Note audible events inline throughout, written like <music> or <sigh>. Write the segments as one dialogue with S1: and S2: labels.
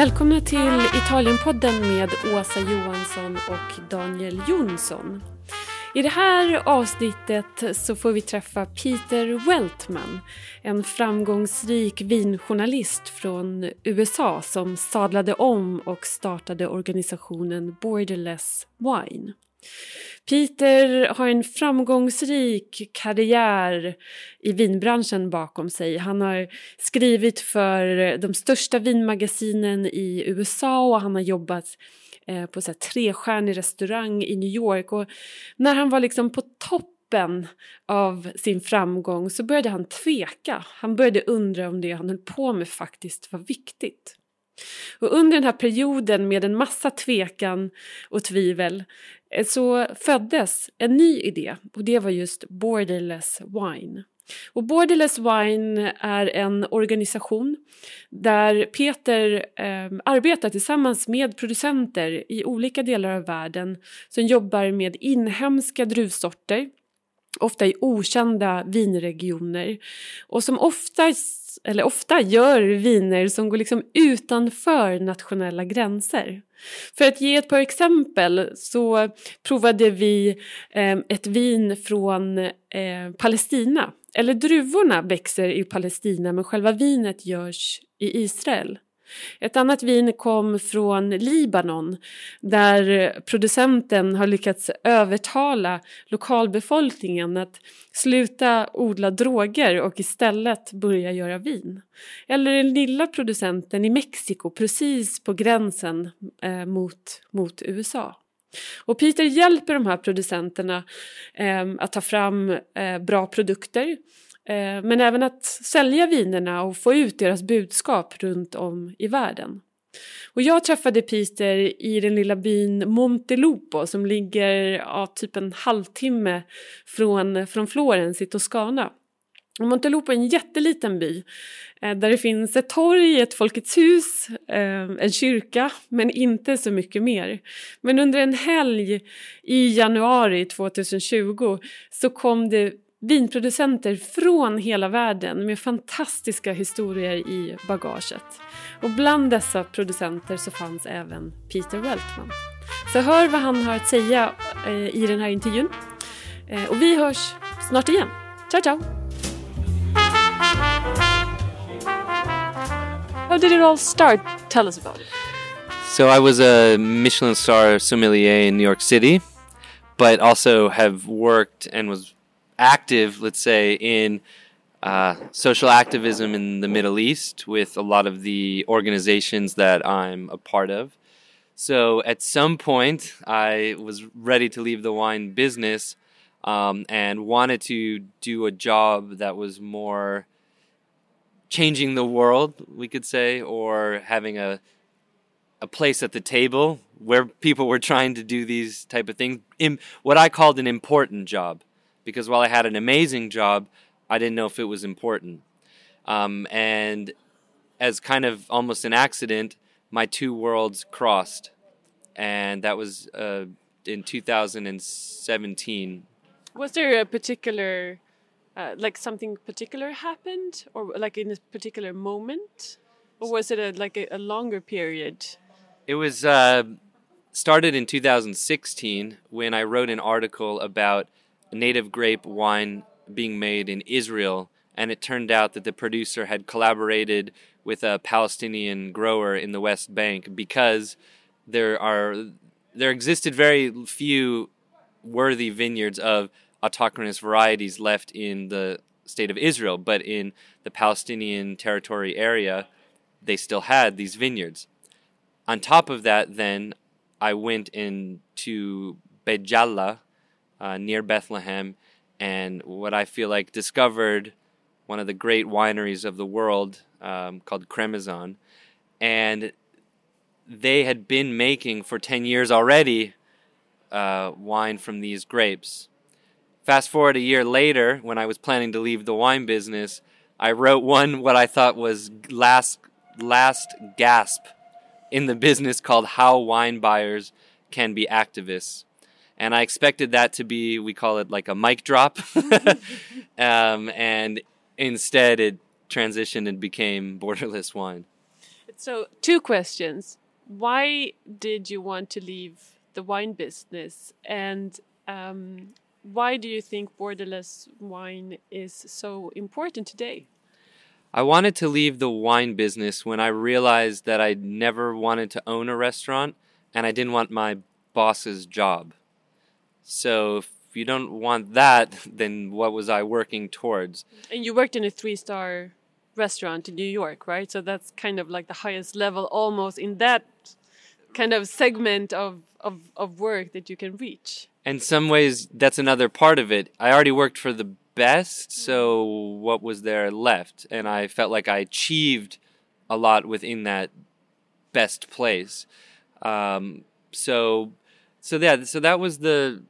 S1: Välkomna till Italienpodden med Åsa Johansson och Daniel Jonsson. I det här avsnittet så får vi träffa Peter Weltman, en framgångsrik vinjournalist från USA som sadlade om och startade organisationen Borderless Wine. Peter har en framgångsrik karriär i vinbranschen bakom sig. Han har skrivit för de största vinmagasinen i USA och han har jobbat eh, på så här trestjärnig restaurang i New York. Och när han var liksom på toppen av sin framgång så började han tveka. Han började undra om det han höll på med faktiskt var viktigt. Och under den här perioden med en massa tvekan och tvivel Eh, så föddes en ny idé och det var just Borderless Wine. Och Borderless Wine är en organisation där Peter eh, arbetar tillsammans med producenter i olika delar av världen som jobbar med inhemska druvsorter ofta i okända vinregioner och som oftast, eller ofta gör viner som går liksom utanför nationella gränser. För att ge ett par exempel så provade vi eh, ett vin från eh, Palestina. Eller druvorna växer i Palestina men själva vinet görs i Israel. Ett annat vin kom från Libanon där producenten har lyckats övertala lokalbefolkningen att sluta odla droger och istället börja göra vin. Eller den lilla producenten i Mexiko precis på gränsen eh, mot, mot USA. Och Peter hjälper de här producenterna eh, att ta fram eh, bra produkter Eh, men även att sälja vinerna och få ut deras budskap runt om i världen. Och jag träffade Peter i den lilla byn Montelupo som ligger ja, typ en halvtimme från, från Florens i Toscana. Och Montelupo är en jätteliten by eh, där det finns ett torg, ett Folkets hus, eh, en kyrka men inte så mycket mer. Men under en helg i januari 2020 så kom det vinproducenter från hela världen med fantastiska historier i bagaget. Och bland dessa producenter så fanns även Peter Weltman. Så hör vad han har att säga eh, i den här intervjun. Eh, och vi hörs snart igen. Ciao ciao! How did it all start? Tell us about it.
S2: So I was a Michelin star sommelier in New York City, but also have worked and was active, let's say, in uh, social activism in the Middle East with a lot of the organizations that I'm a part of. So at some point, I was ready to leave the wine business um, and wanted to do a job that was more changing the world, we could say, or having a a place at the table where people were trying to do these type of things. In what I called an important job because while I had an amazing job, I didn't know if it was important. Um, and as kind of almost an accident, my two worlds crossed, and that was uh, in 2017.
S1: Was there a particular, uh, like something particular happened, or like in a particular moment, or was it a, like a, a longer period?
S2: It was uh, started in 2016 when I wrote an article about native grape wine being made in Israel, and it turned out that the producer had collaborated with a Palestinian grower in the West Bank because there are there existed very few worthy vineyards of autochthonous varieties left in the state of Israel, but in the Palestinian territory area, they still had these vineyards. On top of that, then I went into Beit Jala, uh, near Bethlehem, and what I feel like discovered one of the great wineries of the world um, called Cremisan, and they had been making for 10 years already uh, wine from these grapes. Fast forward a year later, when I was planning to leave the wine business, I wrote one what I thought was last last gasp in the business called How Wine Buyers Can Be Activists and I expected that to be we call it like a mic drop, <laughs> <laughs> um, and instead it transitioned and became <laughs> borderless wine.
S1: So, two questions. Why did you want to leave the wine business? And um, why do you think borderless wine is so important today?
S2: I wanted to leave the wine business when I realized that I never wanted to own a restaurant and I didn't want my boss's job. So if you don't want that, <laughs> then what was I working towards?
S1: And you worked in a three star restaurant in New York, right? So that's kind of like the highest level almost in that kind of segment of, of, of work that you can reach.
S2: In some ways, that's another part of it. I already worked for the best, so what was there left? And I felt like I achieved a lot within that best place. Um, so, so yeah, so that was the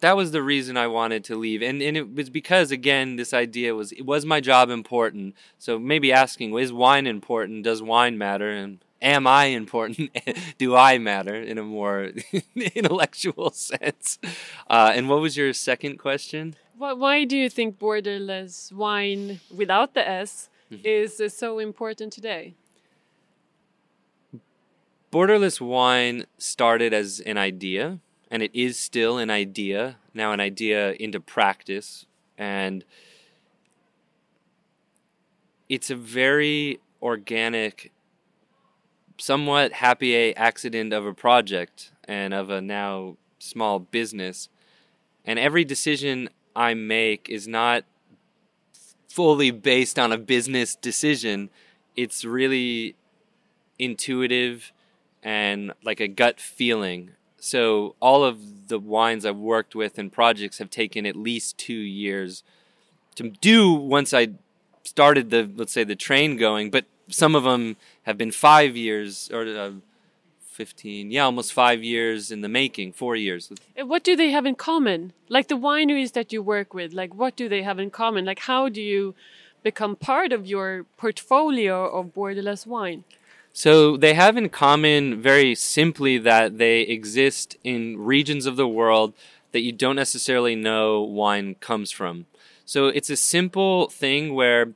S2: that was the reason I wanted to leave, and and it was because again, this idea was was my job important. So maybe asking, is wine important? Does wine matter? And am I important? <laughs> Do I matter in a more <laughs> intellectual <laughs> sense? Uh, and what was your second question?
S1: Why do you think borderless wine without the S mm-hmm. is uh, so important today?
S2: Borderless wine started as an idea, and it is still an idea, now an idea into practice. And it's a very organic, somewhat happy accident of a project and of a now small business. And every decision I make is not fully based on a business decision. It's really intuitive and like a gut feeling. So all of the wines I've worked with and projects have taken at least two years to do once I started the let's say the train going, but some of them have been five years or uh, 15 yeah almost five years in the making four years.
S1: What do they have in common? Like the wineries that you work with like what do they have in common? Like how do you become part of your portfolio of borderless wine
S2: so they have in common very simply that they exist in regions of the world that you don't necessarily know wine comes from so it's a simple thing where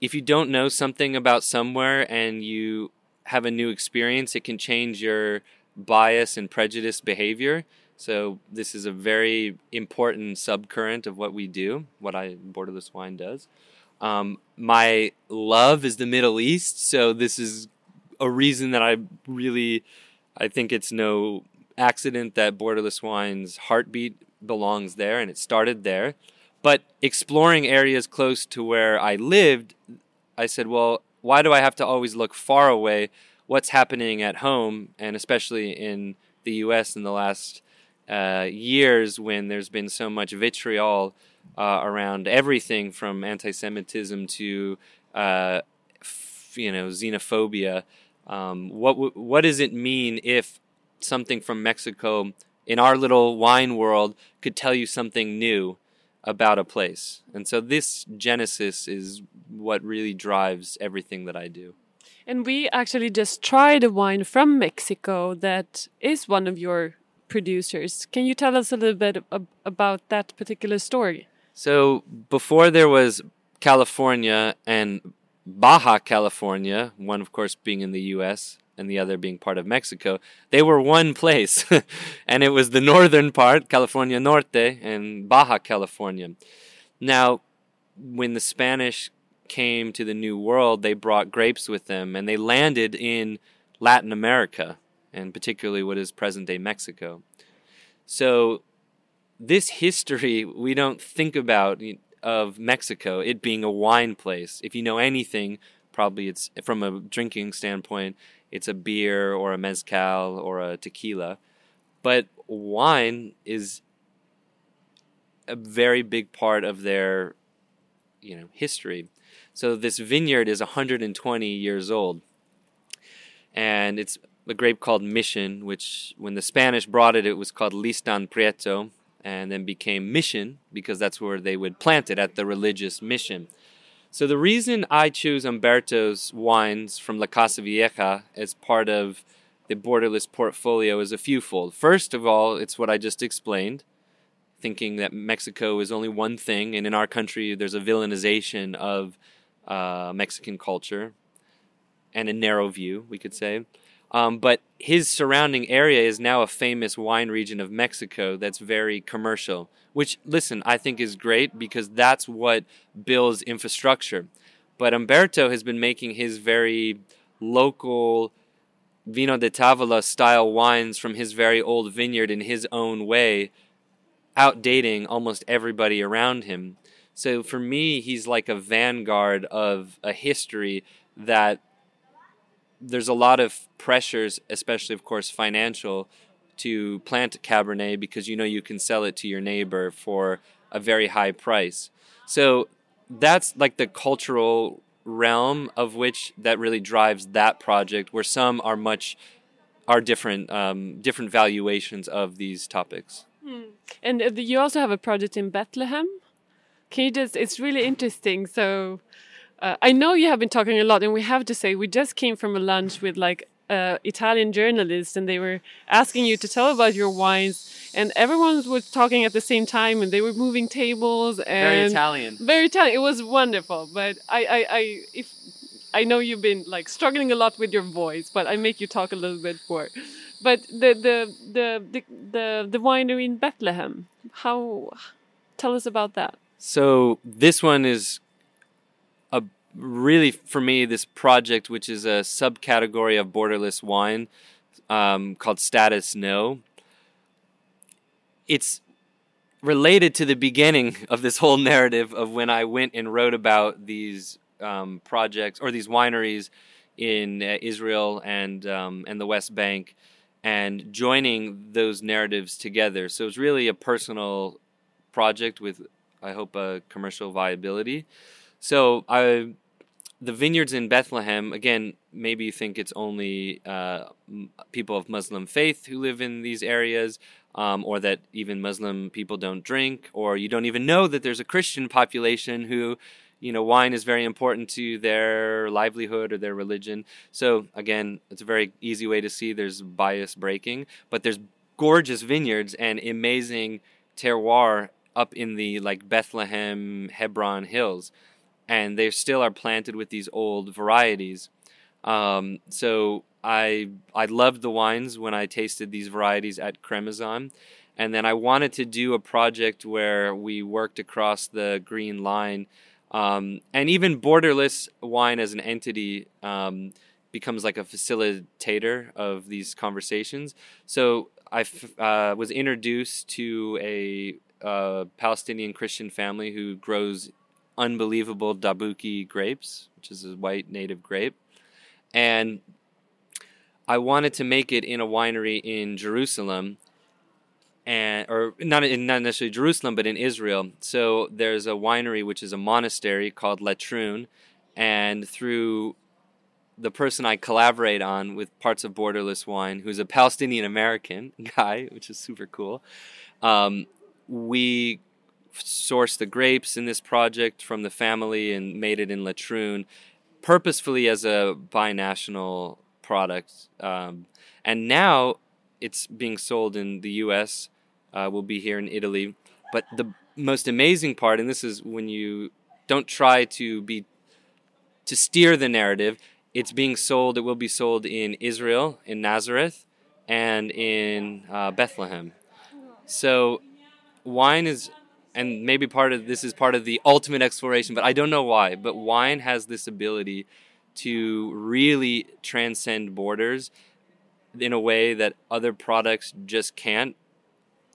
S2: if you don't know something about somewhere and you have a new experience, it can change your bias and prejudice behavior. So this is a very important subcurrent of what we do, what I borderless wine does. Um, my love is the Middle East, so this is a reason that I really, I think it's no accident that borderless wine's heartbeat belongs there, and it started there. But exploring areas close to where I lived, I said, well, why do I have to always look far away? What's happening at home, and especially in the U.S. in the last uh, years, when there's been so much vitriol uh, around everything from anti-Semitism to uh, f- you know xenophobia. Um, what what does it mean if something from Mexico in our little wine world could tell you something new about a place. And so this genesis is what really drives everything that I do.
S1: And we actually just tried a wine from Mexico that is one of your producers. Can you tell us a little bit ab about that particular story?
S2: So, before there was California and Baja California, one of course being in the US, and the other being part of Mexico, they were one place. <laughs> and it was the northern part, California Norte, and Baja California. Now, when the Spanish came to the New World, they brought grapes with them and they landed in Latin America, and particularly what is present day Mexico. So, this history we don't think about of Mexico, it being a wine place. If you know anything, probably it's from a drinking standpoint, it's a beer or a mezcal or a tequila. But wine is a very big part of their you know history. So this vineyard is 120 years old. And it's a grape called Mission, which when the Spanish brought it, it was called Listan Prieto, and then became Mission because that's where they would plant it at the religious mission. So the reason I choose Humberto's wines from La Casa Vieja as part of the borderless portfolio is a fewfold. First of all, it's what I just explained, thinking that Mexico is only one thing, and in our country there's a villainization of uh, Mexican culture. and a narrow view, we could say. Um, but his surrounding area is now a famous wine region of Mexico that's very commercial, which, listen, I think is great because that's what builds infrastructure. But Humberto has been making his very local Vino de Tavola style wines from his very old vineyard in his own way, outdating almost everybody around him. So for me, he's like a vanguard of a history that there's a lot of pressures, especially, of course, financial, to plant Cabernet because you know you can sell it to your neighbor for a very high price. So that's like the cultural realm of which that really drives that project, where some are much are different um, different valuations of these topics.
S1: Hmm. And uh, you also have a project in Bethlehem. Can you just? It's really interesting. So uh, I know you have been talking a lot, and we have to say we just came from a lunch with like uh, Italian journalists, and they were asking you to tell about your wines, and everyone was talking at the same time, and they were moving tables and
S2: very Italian,
S1: very Italian. It was wonderful, but I, I, I if I know you've been like struggling a lot with your voice, but I make you talk a little bit more. But the the the the the, the winery in Bethlehem, how? Tell us about that.
S2: So this one is really for me this project, which is a subcategory of borderless wine um, called Status No. It's related to the beginning of this whole narrative of when I went and wrote about these um, projects or these wineries in uh, Israel and um, and the West Bank, and joining those narratives together. So it's really a personal project with, I hope, a commercial viability. So I the vineyards in Bethlehem, again, maybe you think it's only uh, people of Muslim faith who live in these areas, um, or that even Muslim people don't drink, or you don't even know that there's a Christian population who, you know, wine is very important to their livelihood or their religion. So, again, it's a very easy way to see there's bias breaking, but there's gorgeous vineyards and amazing terroir up in the like Bethlehem, Hebron hills and they still are planted with these old varieties. Um, so I I loved the wines when I tasted these varieties at Cremisan, and then I wanted to do a project where we worked across the green line, um, and even borderless wine as an entity um, becomes like a facilitator of these conversations. So I uh, was introduced to a uh, Palestinian Christian family who grows unbelievable Dabuki grapes, which is a white native grape. And I wanted to make it in a winery in Jerusalem, and or not in not necessarily Jerusalem, but in Israel. So there's a winery which is a monastery called Latrun, and through the person I collaborate on with parts of Borderless Wine, who's a Palestinian American <laughs> guy, which is super cool. Um, we sourced the grapes in this project from the family and made it in Latrun purposefully as a binational product. Um, and now it's being sold in the US, uh, will be here in Italy. But the most amazing part, and this is when you don't try to be to steer the narrative, it's being sold, it will be sold in Israel, in Nazareth, and in uh, Bethlehem. So wine is and maybe part of this is part of the ultimate exploration, but I don't know why. But wine has this ability to really transcend borders in a way that other products just can't.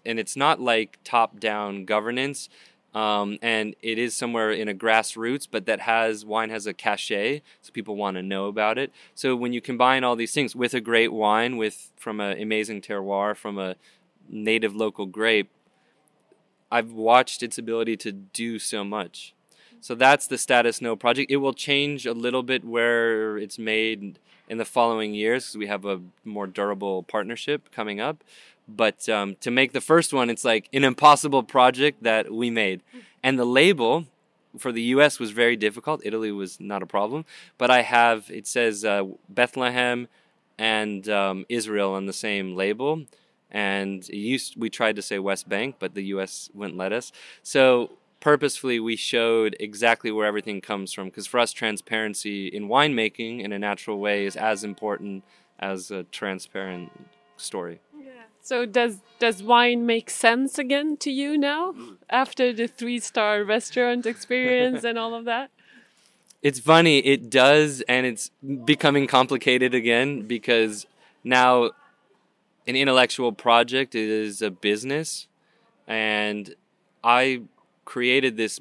S2: And it's not like top down governance. Um, and it is somewhere in a grassroots, but that has wine has a cachet, so people want to know about it. So when you combine all these things with a great wine, with from an amazing terroir, from a native local grape, I've watched its ability to do so much. So that's the Status No project. It will change a little bit where it's made in the following years because we have a more durable partnership coming up. But um, to make the first one, it's like an impossible project that we made. And the label for the US was very difficult. Italy was not a problem. But I have, it says uh, Bethlehem and um, Israel on the same label and used we tried to say West Bank, but the U.S. wouldn't let us. So purposefully we showed exactly where everything comes from because for us transparency in winemaking in a natural way is as important as a transparent story
S1: so does does wine make sense again to you now after the three star restaurant experience and all of that? <laughs>
S2: It's funny, it does, and it's becoming complicated again because now an intellectual project is a business, and I created this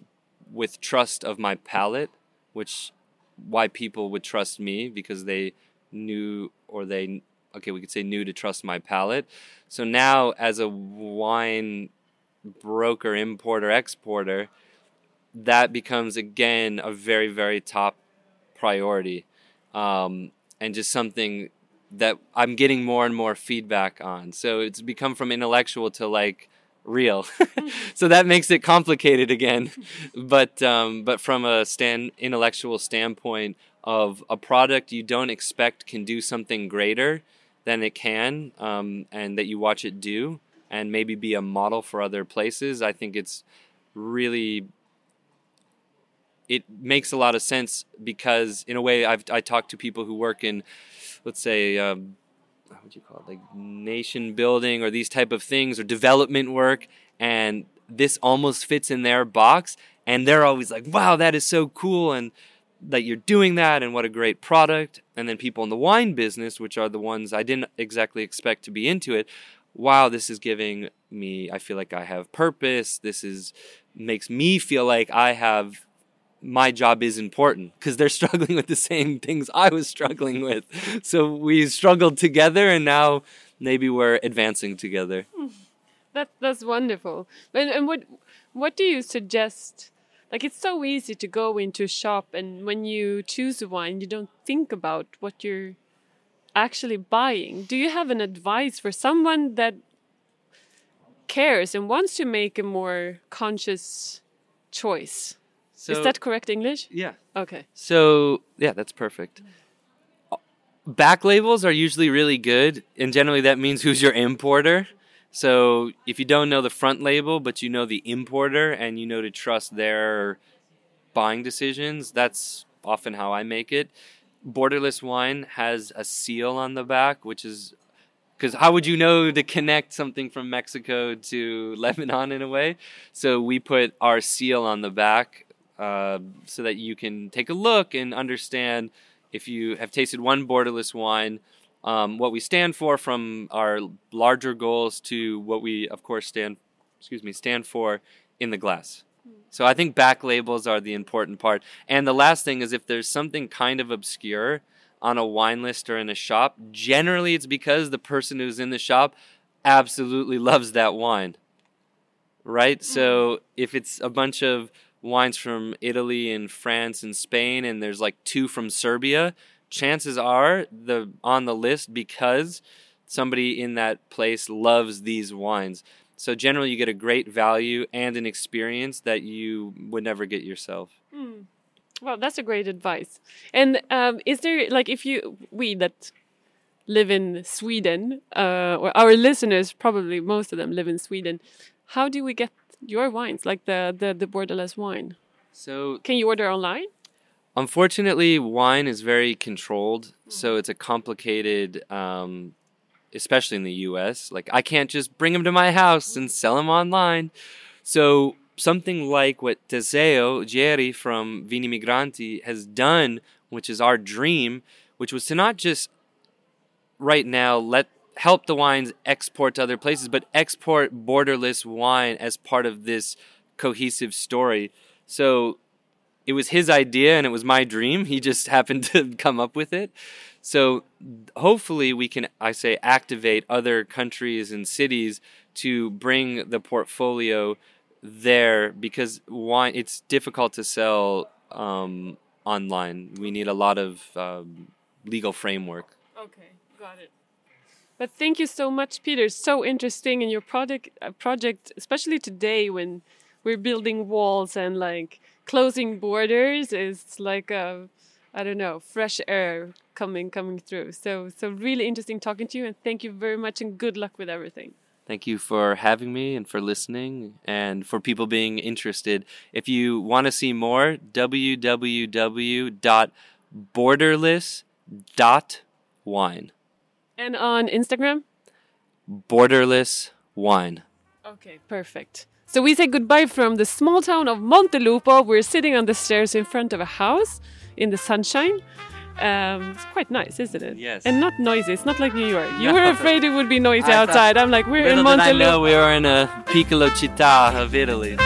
S2: with trust of my palate, which why people would trust me because they knew or they okay, we could say knew to trust my palate. So now, as a wine broker, importer, exporter, that becomes again a very, very top priority, um, and just something that I'm getting more and more feedback on. So it's become from intellectual to like real. <laughs> so that makes it complicated again. <laughs> but um, but from a stand intellectual standpoint of a product you don't expect can do something greater than it can um, and that you watch it do and maybe be a model for other places, I think it's really it makes a lot of sense because in a way I've I talked to people who work in let's say um, do you call it like nation building or these type of things or development work and this almost fits in their box and they're always like wow that is so cool and that you're doing that and what a great product. And then people in the wine business, which are the ones I didn't exactly expect to be into it, wow, this is giving me, I feel like I have purpose. This is makes me feel like I have my job is important because they're <laughs> struggling with the same things I was struggling with. So we struggled together and now maybe we're advancing together. <laughs>
S1: That that's wonderful. And, and what what do you suggest like it's so easy to go into a shop and when you choose a wine you don't think about what you're actually buying do you have an advice for someone that cares and wants to make a more conscious choice so, is that correct english?
S2: Yeah.
S1: Okay.
S2: So yeah that's perfect. Back labels are usually really good and generally that means who's your importer. So if you don't know the front label, but you know the importer and you know to trust their buying decisions, that's often how I make it. Borderless wine has a seal on the back, which is because how would you know to connect something from Mexico to <laughs> Lebanon in a way? So we put our seal on the back uh, so that you can take a look and understand if you have tasted one borderless wine um, what we stand for from our larger goals to what we of course stand excuse me stand for in the glass. So i think back labels are the important part. And the last thing is if there's something kind of obscure on a wine list or in a shop generally it's because the person who's in the shop absolutely loves that wine. Right? So mm. if it's a bunch of wines from italy and france and spain and there's like two from serbia chances are the on the list because somebody in that place loves these wines. So generally, you get a great value and an experience that you would never get yourself.
S1: Mm. Well, that's a great advice. And um, is there like if you we that live in Sweden, uh, or our listeners probably most of them live in Sweden, how do we get your wines like the the the borderless wine?
S2: So
S1: can you order online?
S2: Unfortunately, wine is very controlled, so it's a complicated, um, especially in the U.S. Like I can't just bring them to my house and sell them online. So something like what Teseo Jerry from Vini Migranti has done, which is our dream, which was to not just right now let help the wines export to other places, but export borderless wine as part of this cohesive story. So it was his idea and it was my dream. He just <laughs> happened to come up with it. So hopefully we can, I say, activate other countries and cities to bring the portfolio there because wine it's difficult to sell um, online. We need a lot of um, legal framework.
S1: Okay, got it. But thank you so much, Peter. So interesting in your project, uh, project, especially today when we're building walls and like closing borders is like a I don't know fresh air coming coming through. So so really interesting talking to you and thank you very much and good luck with everything.
S2: Thank you for having me and for listening and for people being interested. If you want to see more, www.borderless.wine.
S1: And on Instagram?
S2: Borderless wine.
S1: Okay, perfect. So we say goodbye from the small town of Montelupo. We're sitting on the stairs in front of a house in the sunshine. Um, it's quite nice, isn't it?
S2: Yes.
S1: And not noisy. It's not like New York. You
S2: No.
S1: were afraid it would be noisy
S2: I
S1: outside. I'm like, we're in
S2: Little did I know
S1: Montelupo.
S2: we are in a piccolo città of Italy.